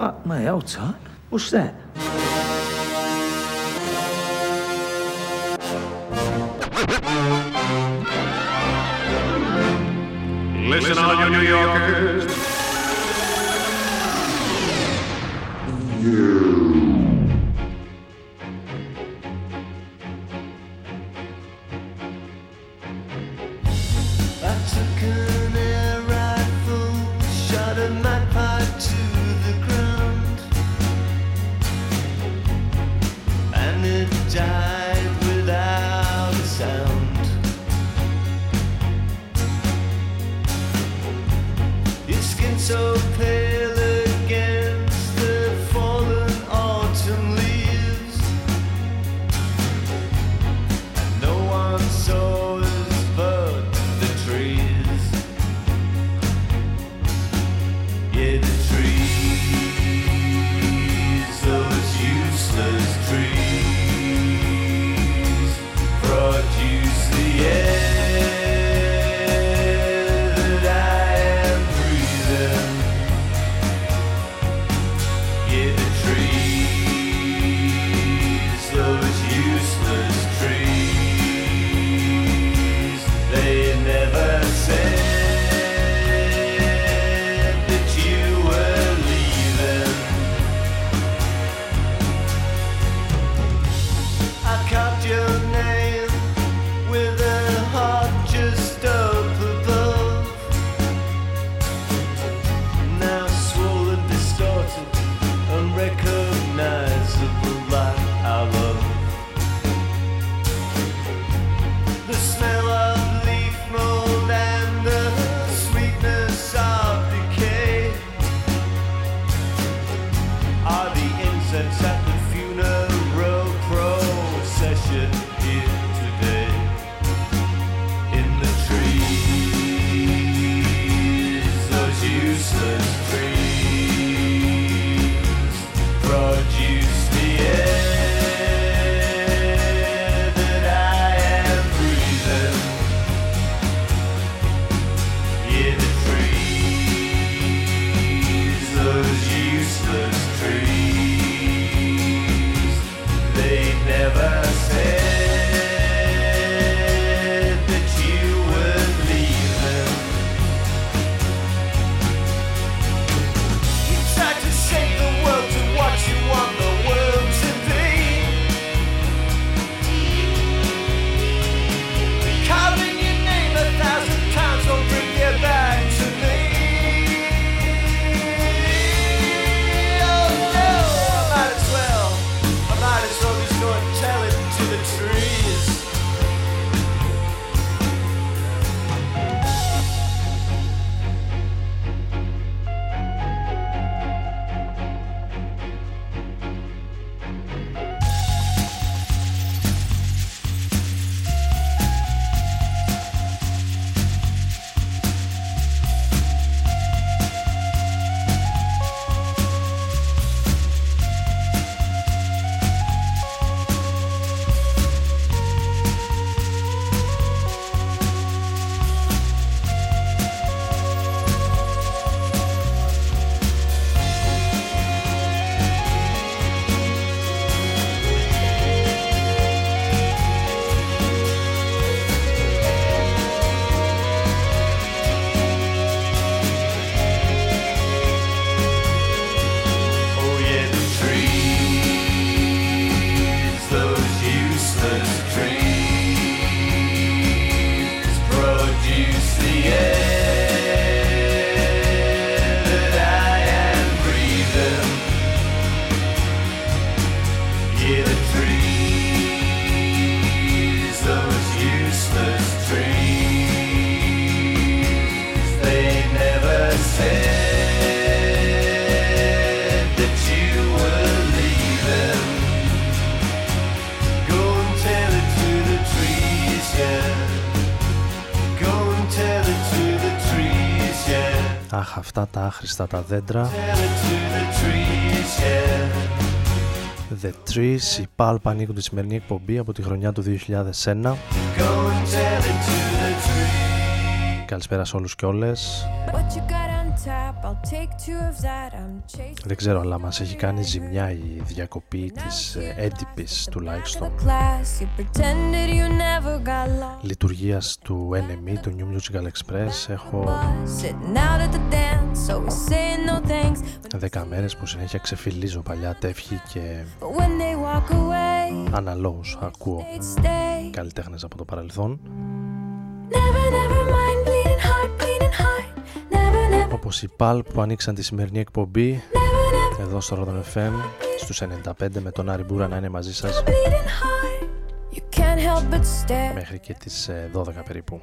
Fuck my hold. What's that? Listen, all you New Yorkers. αυτά τα άχρηστα τα δέντρα. The Trees, οι Pulp ανήκουν τη σημερινή εκπομπή από τη χρονιά του 2001 Καλησπέρα σε όλους και όλες. What you δεν ξέρω αλλά μας έχει κάνει ζημιά η διακοπή της ε, έντυπης τουλάχιστον. λειτουργίας του NME, του New Musical Express έχω δέκα μέρες που συνέχεια ξεφυλίζω παλιά τεύχη και αναλόγως ακούω καλλιτέχνες από το παρελθόν όπως οι Pulp που ανοίξαν τη σημερινή εκπομπή εδώ στο Rodon FM στους 95 με τον Άρη Μπούρα να είναι μαζί σας μέχρι και τις 12 ε, περίπου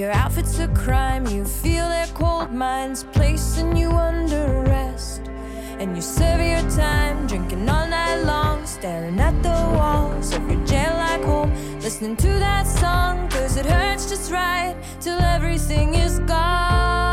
Your outfit's a crime, you feel their cold minds placing you under arrest. And you serve your time, drinking all night long, staring at the walls of your jail like home. Listening to that song, cause it hurts just right till everything is gone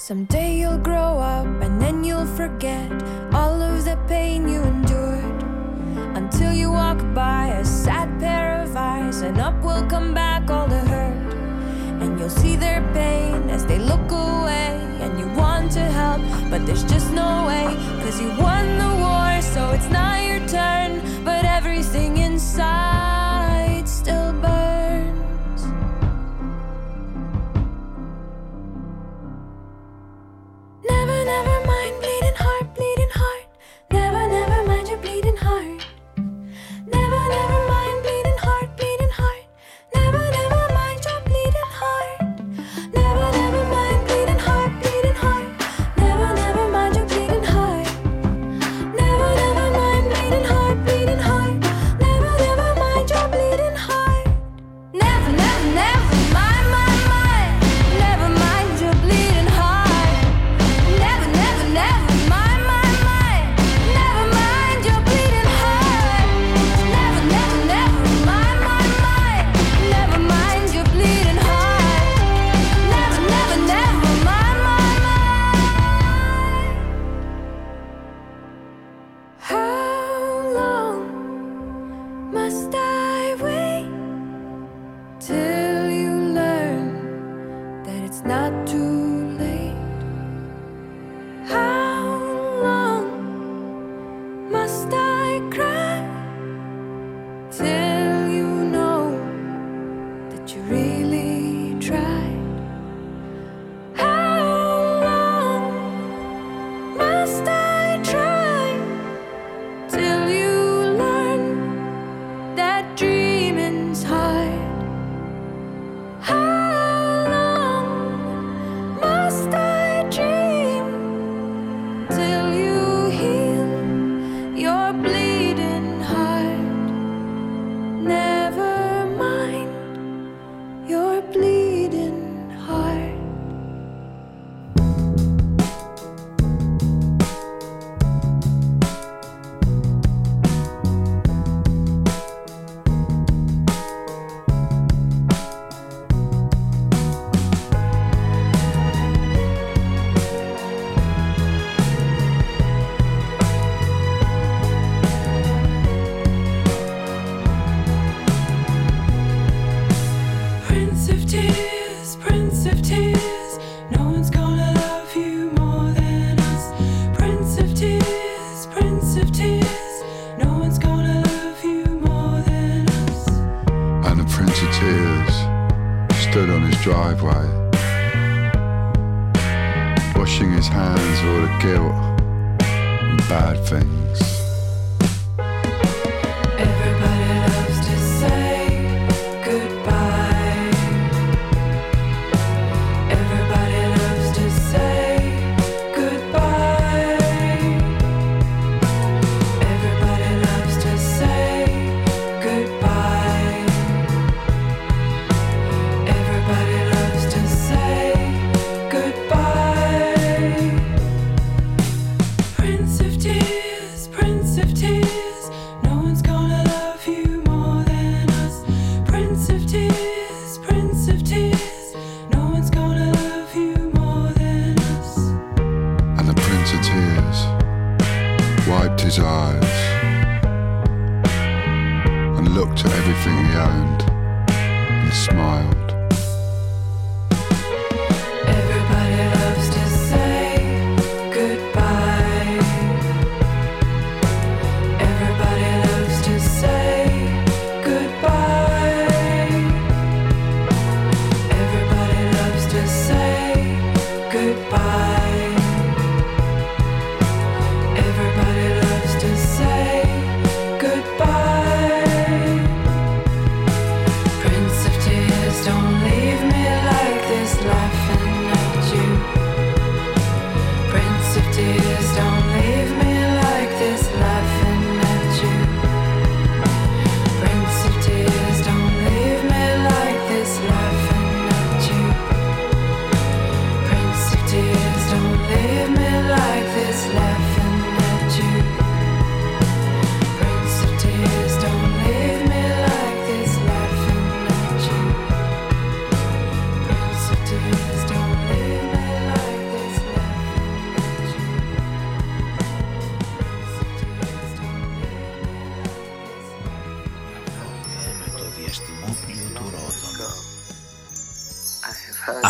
Someday you'll grow up and then you'll forget all of the pain you endured. Until you walk by a sad pair of eyes, and up will come back all the hurt. And you'll see their pain as they look away, and you want to help, but there's just no way. Cause you won the war, so it's not your turn,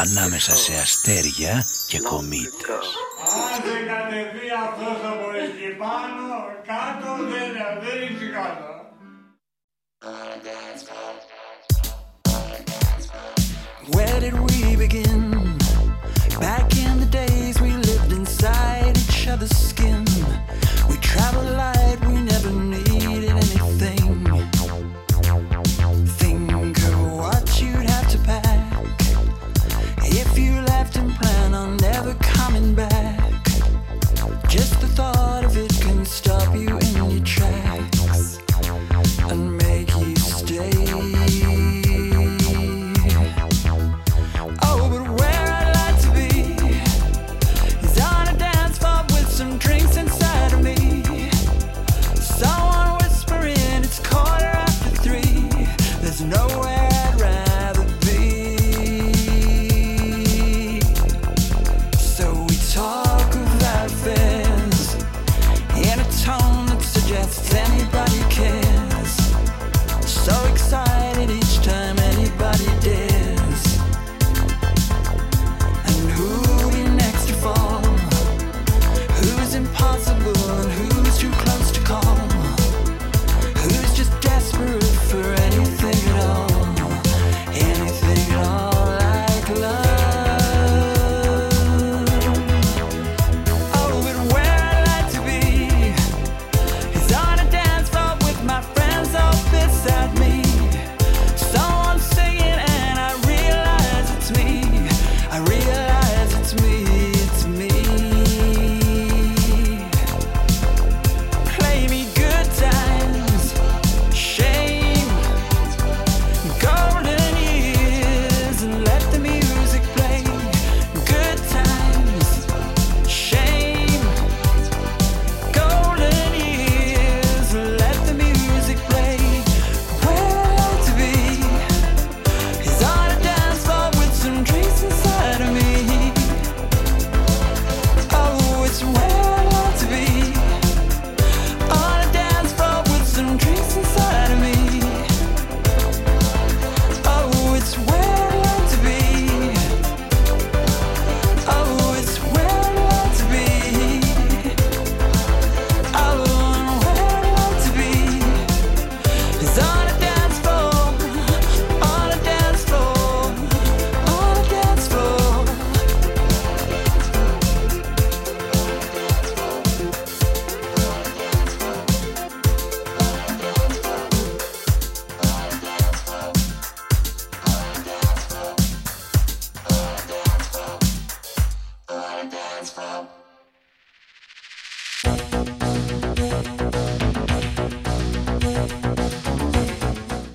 ανάμεσα σε αστέρια και κομήτες. Αν δεν κατεβεί αυτός από εκεί πάνω, κάτω δεν, δεν έχει κάτω.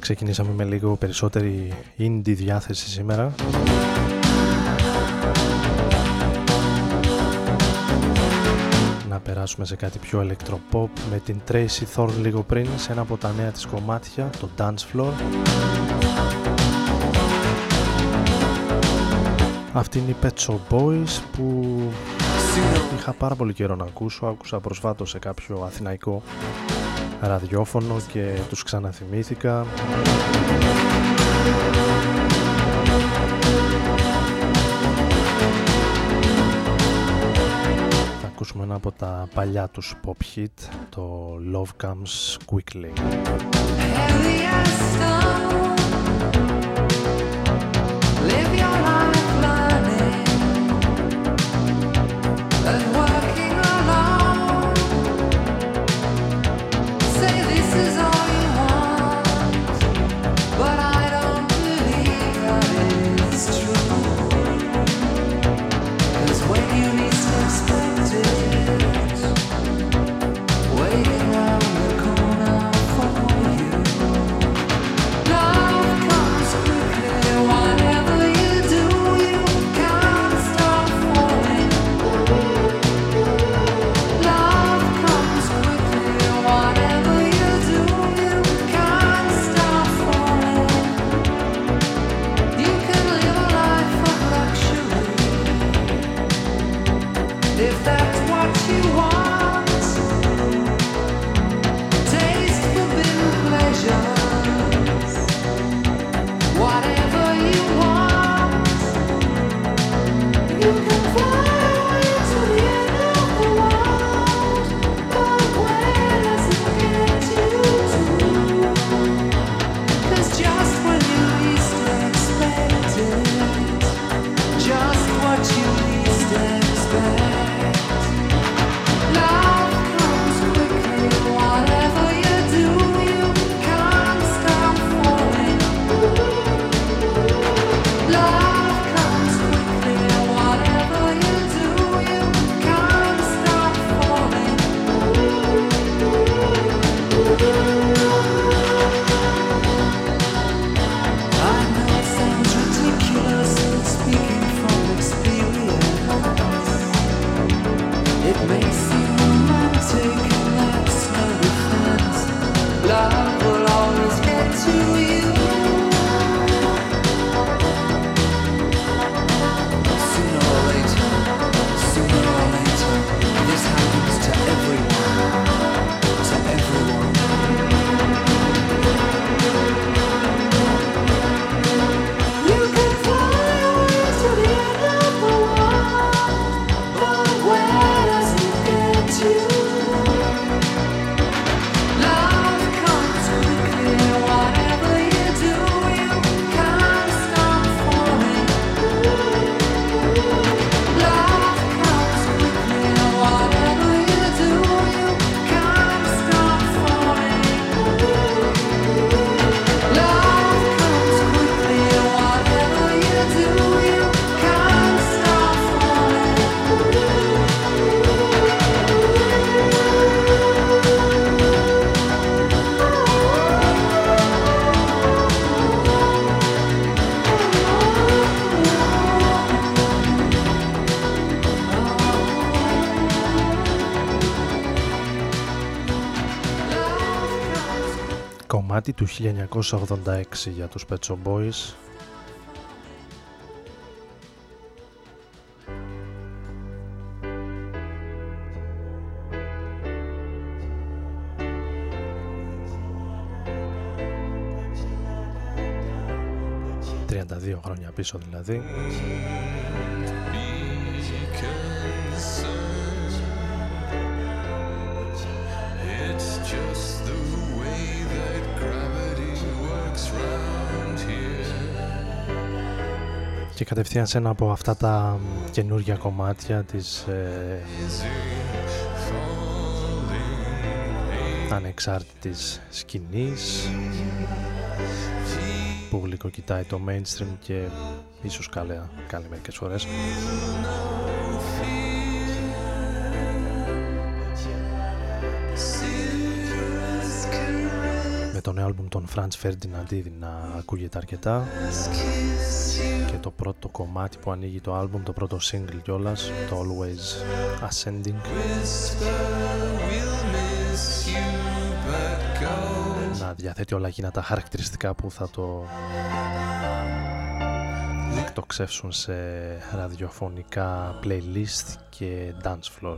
ξεκινήσαμε με λίγο περισσότερη indie διάθεση σήμερα. Να περάσουμε σε κάτι πιο electropop με την Tracy Thorn λίγο πριν σε ένα από τα νέα της κομμάτια, το Dance Floor. Αυτή είναι η Pet Shop Boys που είχα πάρα πολύ καιρό να ακούσω, άκουσα προσφάτως σε κάποιο αθηναϊκό ραδιόφωνο και τους ξαναθυμήθηκα. Θα ακούσουμε ένα από τα παλιά τους pop hit, το Love Comes Quickly. Του 1986 για τους Pet Shop Boys. ...32 χρόνια πίσω δηλαδή. Και κατευθείαν σε ένα από αυτά τα καινούργια κομμάτια της ε, ανεξάρτητης σκηνής που γλυκοκοιτάει το mainstream και ίσως καλέ, κάνει μερικές φορές νέο άλμπουμ των Franz Ferdinand ήδη να ακούγεται αρκετά και το πρώτο κομμάτι που ανοίγει το άλμπουμ, το πρώτο single κιόλας, το Always Ascending. Να διαθέτει όλα εκείνα τα χαρακτηριστικά που θα το εκτοξεύσουν σε ραδιοφωνικά playlist και dance floor.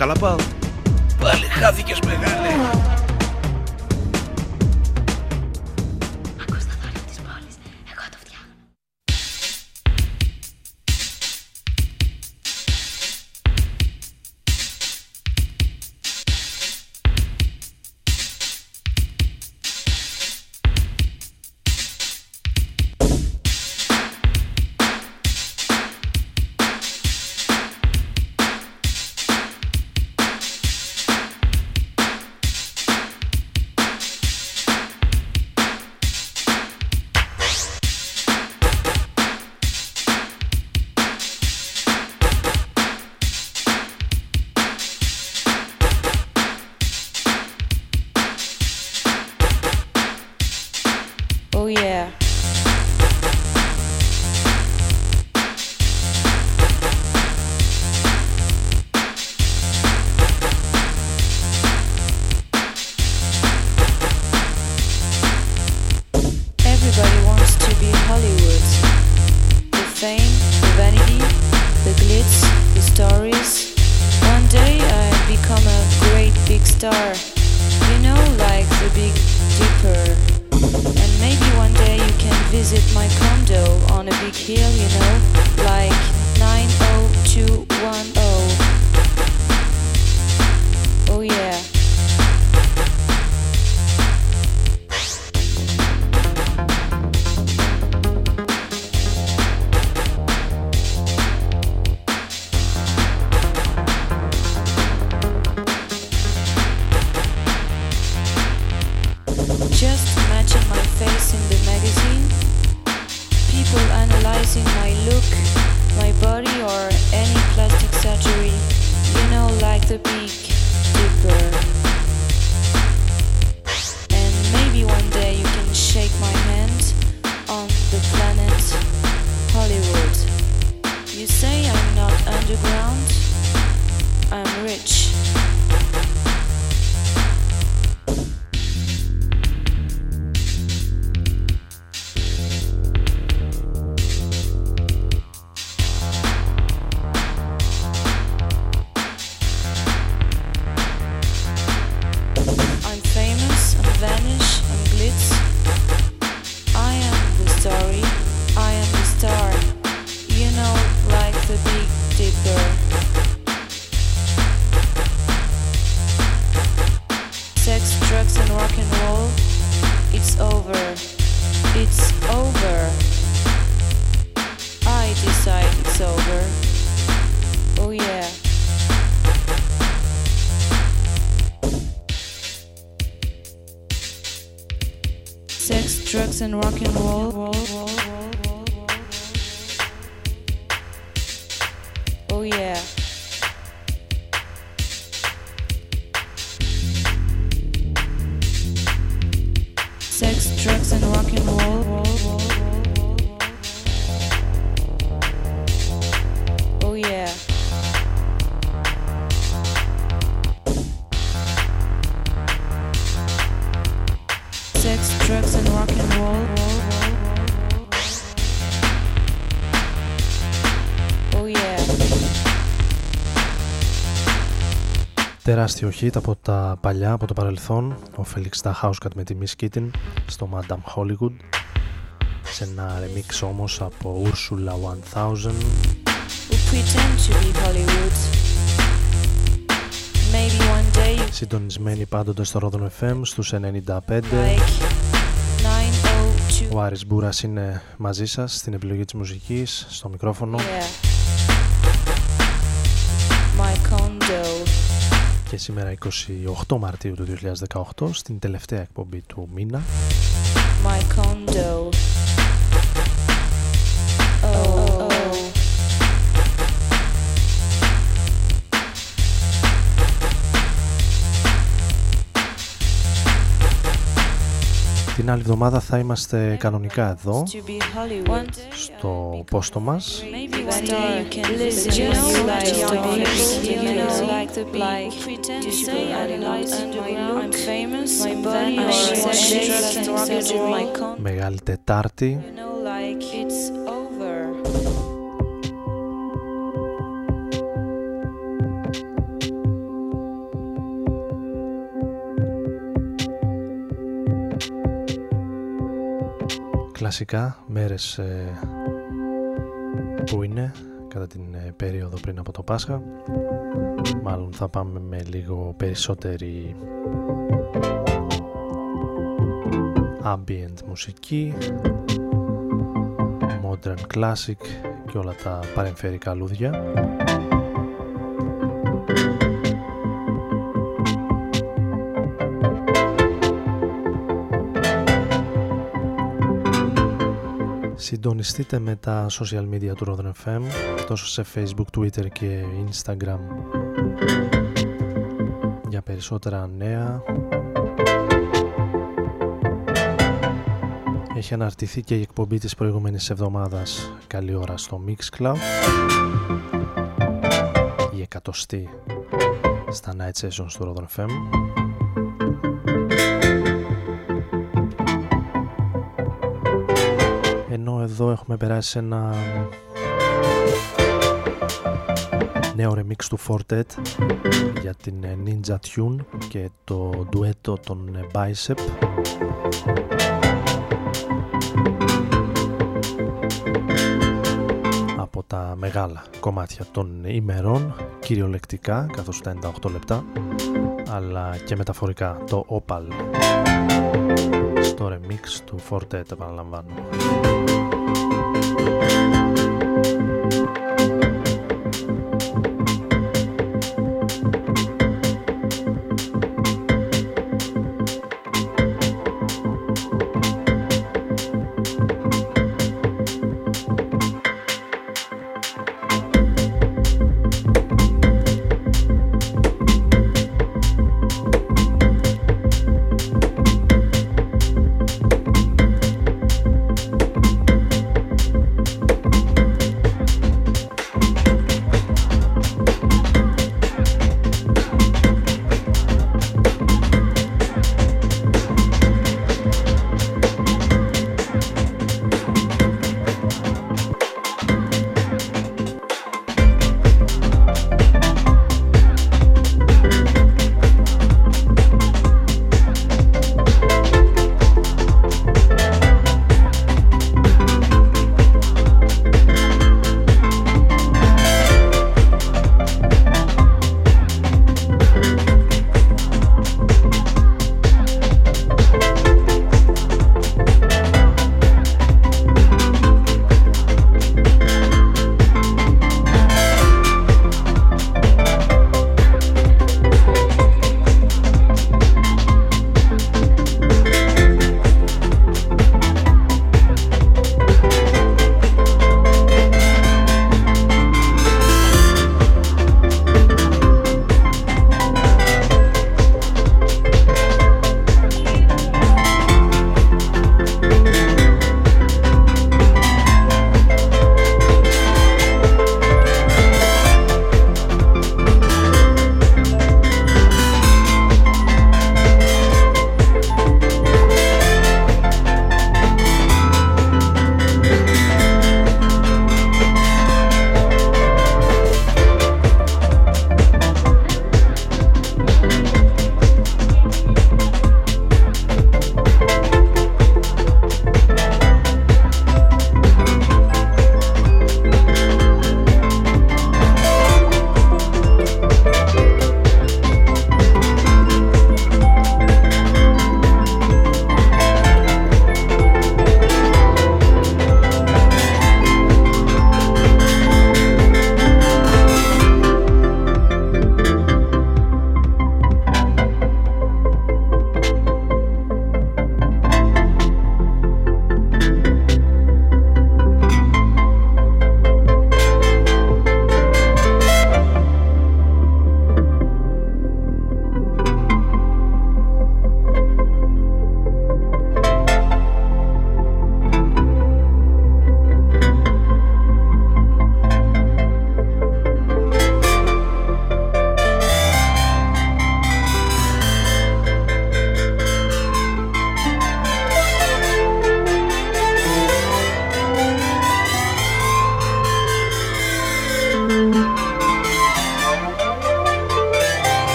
Calapau. Surgery. You know, like the big dipper. And maybe one day you can shake my hand on the planet Hollywood. You say I'm not underground, I'm rich. Τεράστιο hit από τα παλιά, από το παρελθόν, ο Felix the Housecat με τη Miss Kitten στο Madame Hollywood σε ένα remix όμως από Ursula 1000 We pretend to be Hollywood. Maybe one day you συντονισμένη πάντοτε στο Rodon FM στους 95 like 902. ο Άρης Μπούρας είναι μαζί σας στην επιλογή της μουσικής, στο μικρόφωνο Yeah. Και σήμερα 28 Μαρτίου του 2018 στην τελευταία εκπομπή του μήνα My condo. Την άλλη εβδομάδα θα είμαστε κανονικά εδώ To be Hollywood. One day στο πόστο μας. Maybe one κλασικά μέρες ε, που είναι κατά την ε, περίοδο πριν από το Πάσχα. Μάλλον θα πάμε με λίγο περισσότερη ambient μουσική modern classic και όλα τα παρεμφερικά λούδια Συντονιστείτε με τα social media του Rodren FM τόσο σε Facebook, Twitter και Instagram. Για περισσότερα νέα. Έχει αναρτηθεί και η εκπομπή της προηγούμενης εβδομάδας. Καλή ώρα στο Mixcloud. Η εκατοστή στα Night Sessions του Rodon FM εδώ έχουμε περάσει σε ένα νέο remix του Fortet για την Ninja Tune και το ντουέτο των Bicep. Από τα μεγάλα κομμάτια των ημερών κυριολεκτικά καθώς τα 98 λεπτά αλλά και μεταφορικά το Opal στο remix του Fortet επαναλαμβάνω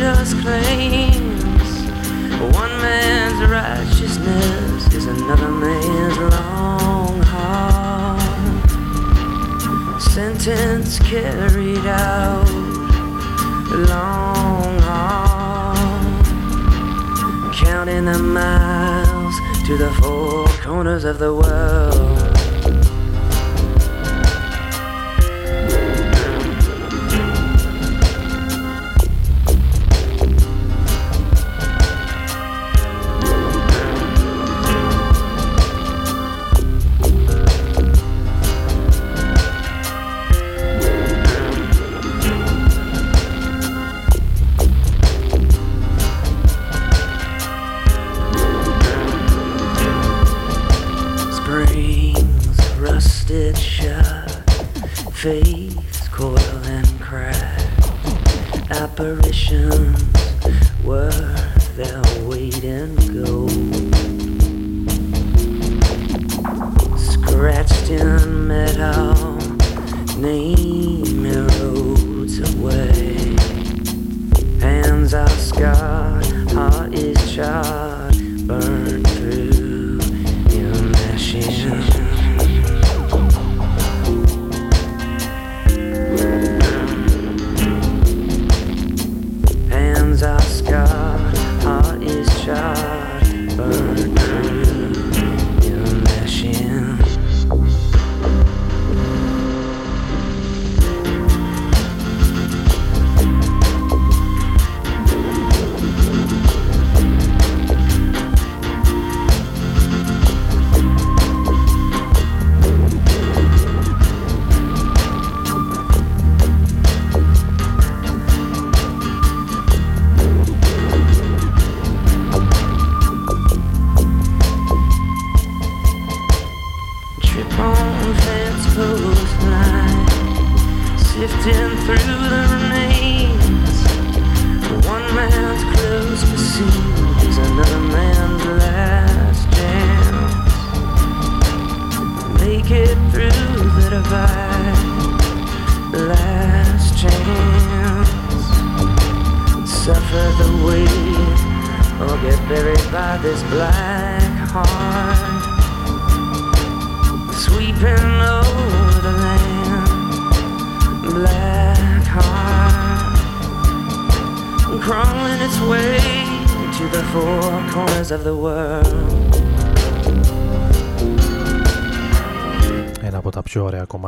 just claims. One man's righteousness is another man's long hard sentence carried out long hard counting the miles to the four corners of the world. zaska, a i strzał.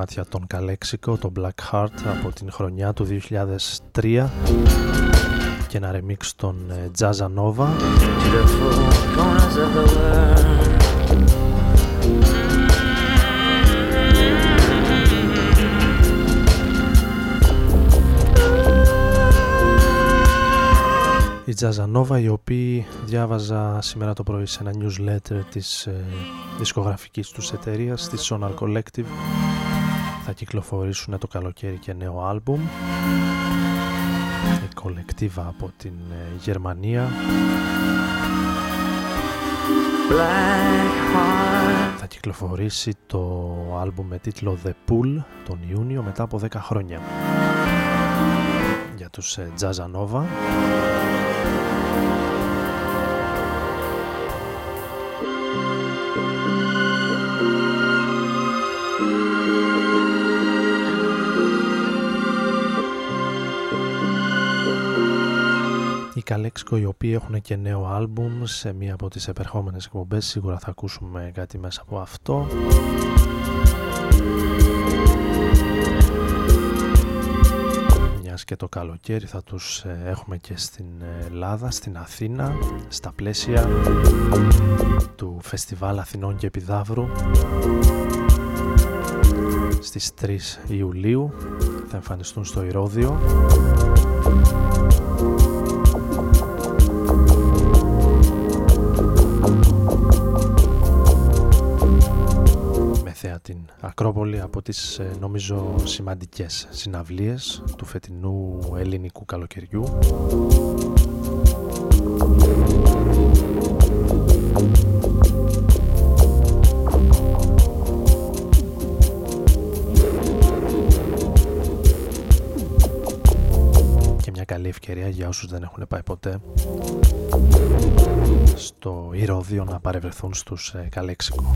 Κομμάτια των Καλέξικο, το Black Heart από την χρονιά του 2003 και ένα remix των ε, Jazza Nova. To the four corners of the world. Η Τζαζανόβα η οποία διάβαζα σήμερα το πρωί σε ένα newsletter της ε, δισκογραφικής τους εταιρείας της Sonar Collective θα κυκλοφορήσουν το καλοκαίρι και νέο άλμπουμ. Η κολεκτίβα από την ε, Γερμανία. Θα κυκλοφορήσει το άλμπουμ με τίτλο The Pool τον Ιούνιο μετά από 10 χρόνια. Για τους ε, Τζαζανόβα Καλέξικο οι οποίοι έχουν και νέο άλμπουμ σε μία από τις επερχόμενες εκπομπές. Σίγουρα θα ακούσουμε κάτι μέσα από αυτό. Μιας και το καλοκαίρι θα τους ε, έχουμε και στην Ελλάδα, στην Αθήνα στα πλαίσια του Φεστιβάλ Αθηνών και Επιδαύρου στις 3 Ιουλίου. Θα εμφανιστούν στο Ηρώδιο την Ακρόπολη από τις ε, νομίζω σημαντικές συναυλίες του φετινού ελληνικού καλοκαιριού. Και μια καλή ευκαιρία για όσους δεν έχουν πάει ποτέ στο Ηρώδιο να παρευρεθούν στους ε, Καλέξικο.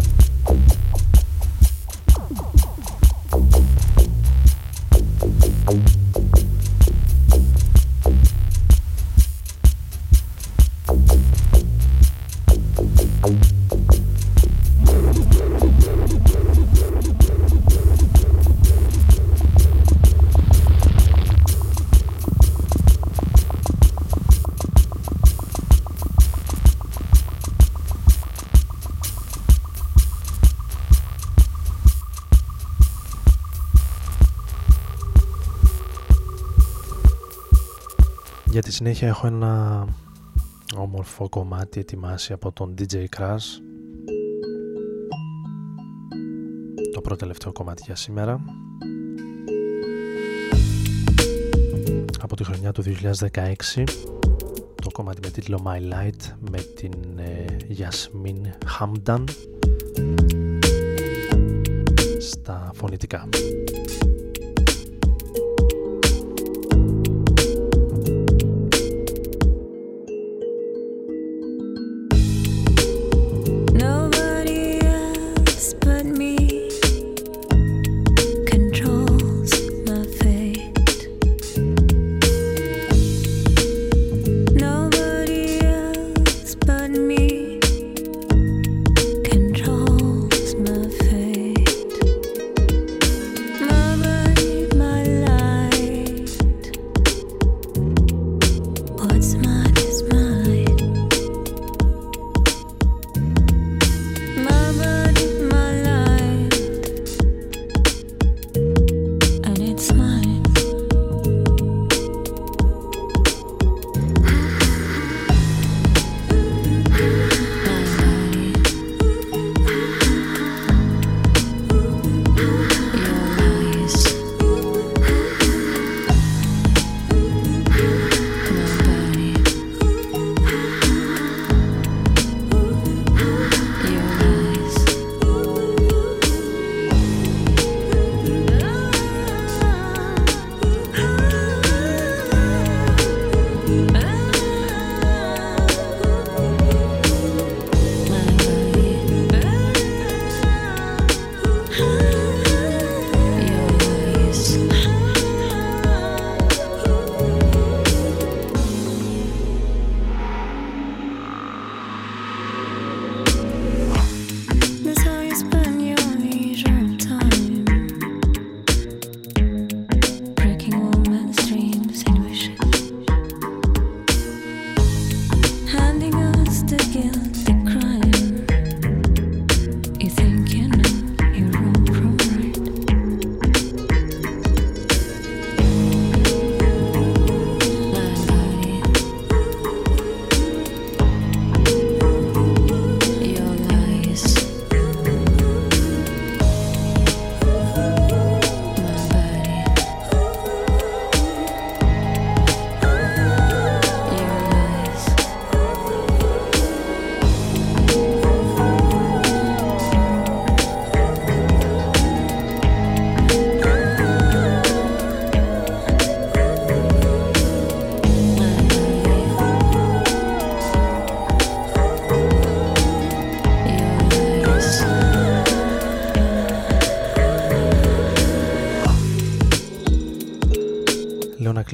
Συνέχεια έχω ένα όμορφο κομμάτι ετοιμάσει από τον DJ Crash. Το πρώτο τελευταίο κομμάτι για σήμερα. Από τη χρονιά του 2016 το κομμάτι με τίτλο My Light με την ε, Yasmin Hamdan. Στα φωνητικά.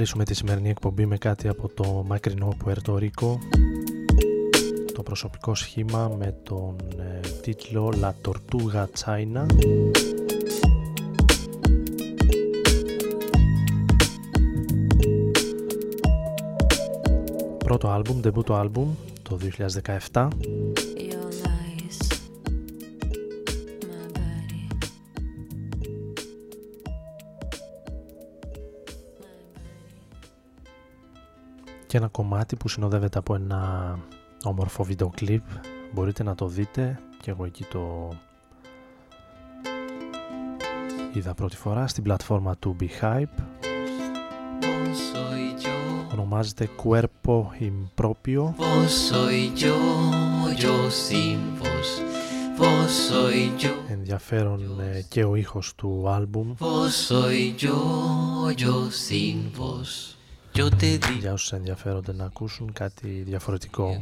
Κλείσουμε τη σημερινή εκπομπή με κάτι από το μακρινό Πουέρτο Ρίκο το προσωπικό σχήμα με τον ε, τίτλο La Tortuga China πρώτο άλμπουμ, το άλμπουμ το 2017 και ένα κομμάτι που συνοδεύεται από ένα όμορφο βίντεο κλιπ. Μπορείτε να το δείτε και εγώ εκεί το είδα πρώτη φορά στην πλατφόρμα του BeHype ονομάζεται Cuerpo Impropio. Ενδιαφέρον ε, και ο ήχος του άλμπουμ. Yo te di... Για όσους ενδιαφέρονται να ακούσουν κάτι διαφορετικό.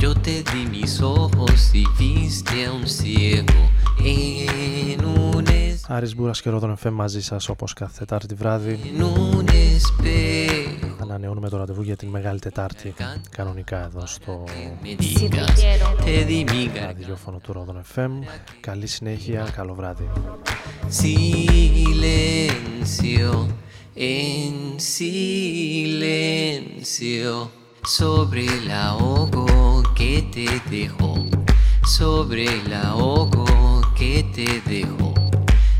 Yo te di mis ojos y viste a un ciego en un Άρης Μπούρας και Ρόδον FM μαζί σας όπως κάθε Τετάρτη βράδυ. Ανανεώνουμε το ραντεβού για την Μεγάλη Τετάρτη κανονικά εδώ στο ραδιόφωνο του Ρόδον FM Καλή συνέχεια, καλό βράδυ. Silencio en silencio sobre el ahogo que te dejó, sobre el ahogo que te dejó,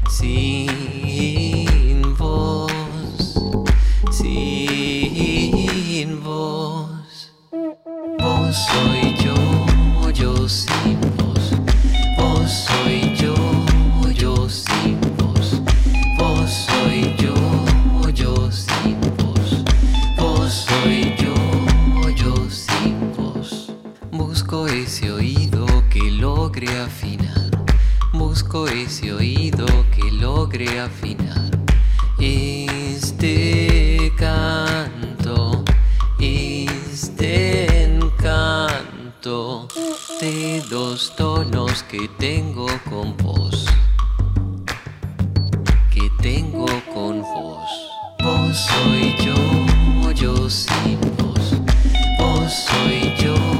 sin voz, sin voz, vos soy logre afinar. Este canto, este encanto de dos tonos que tengo con vos. Que tengo con vos. Vos soy yo, yo sin vos. Vos soy yo.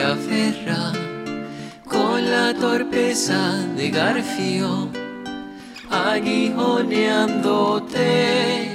Aferra con la torpeza de Garfio, aguijoneándote.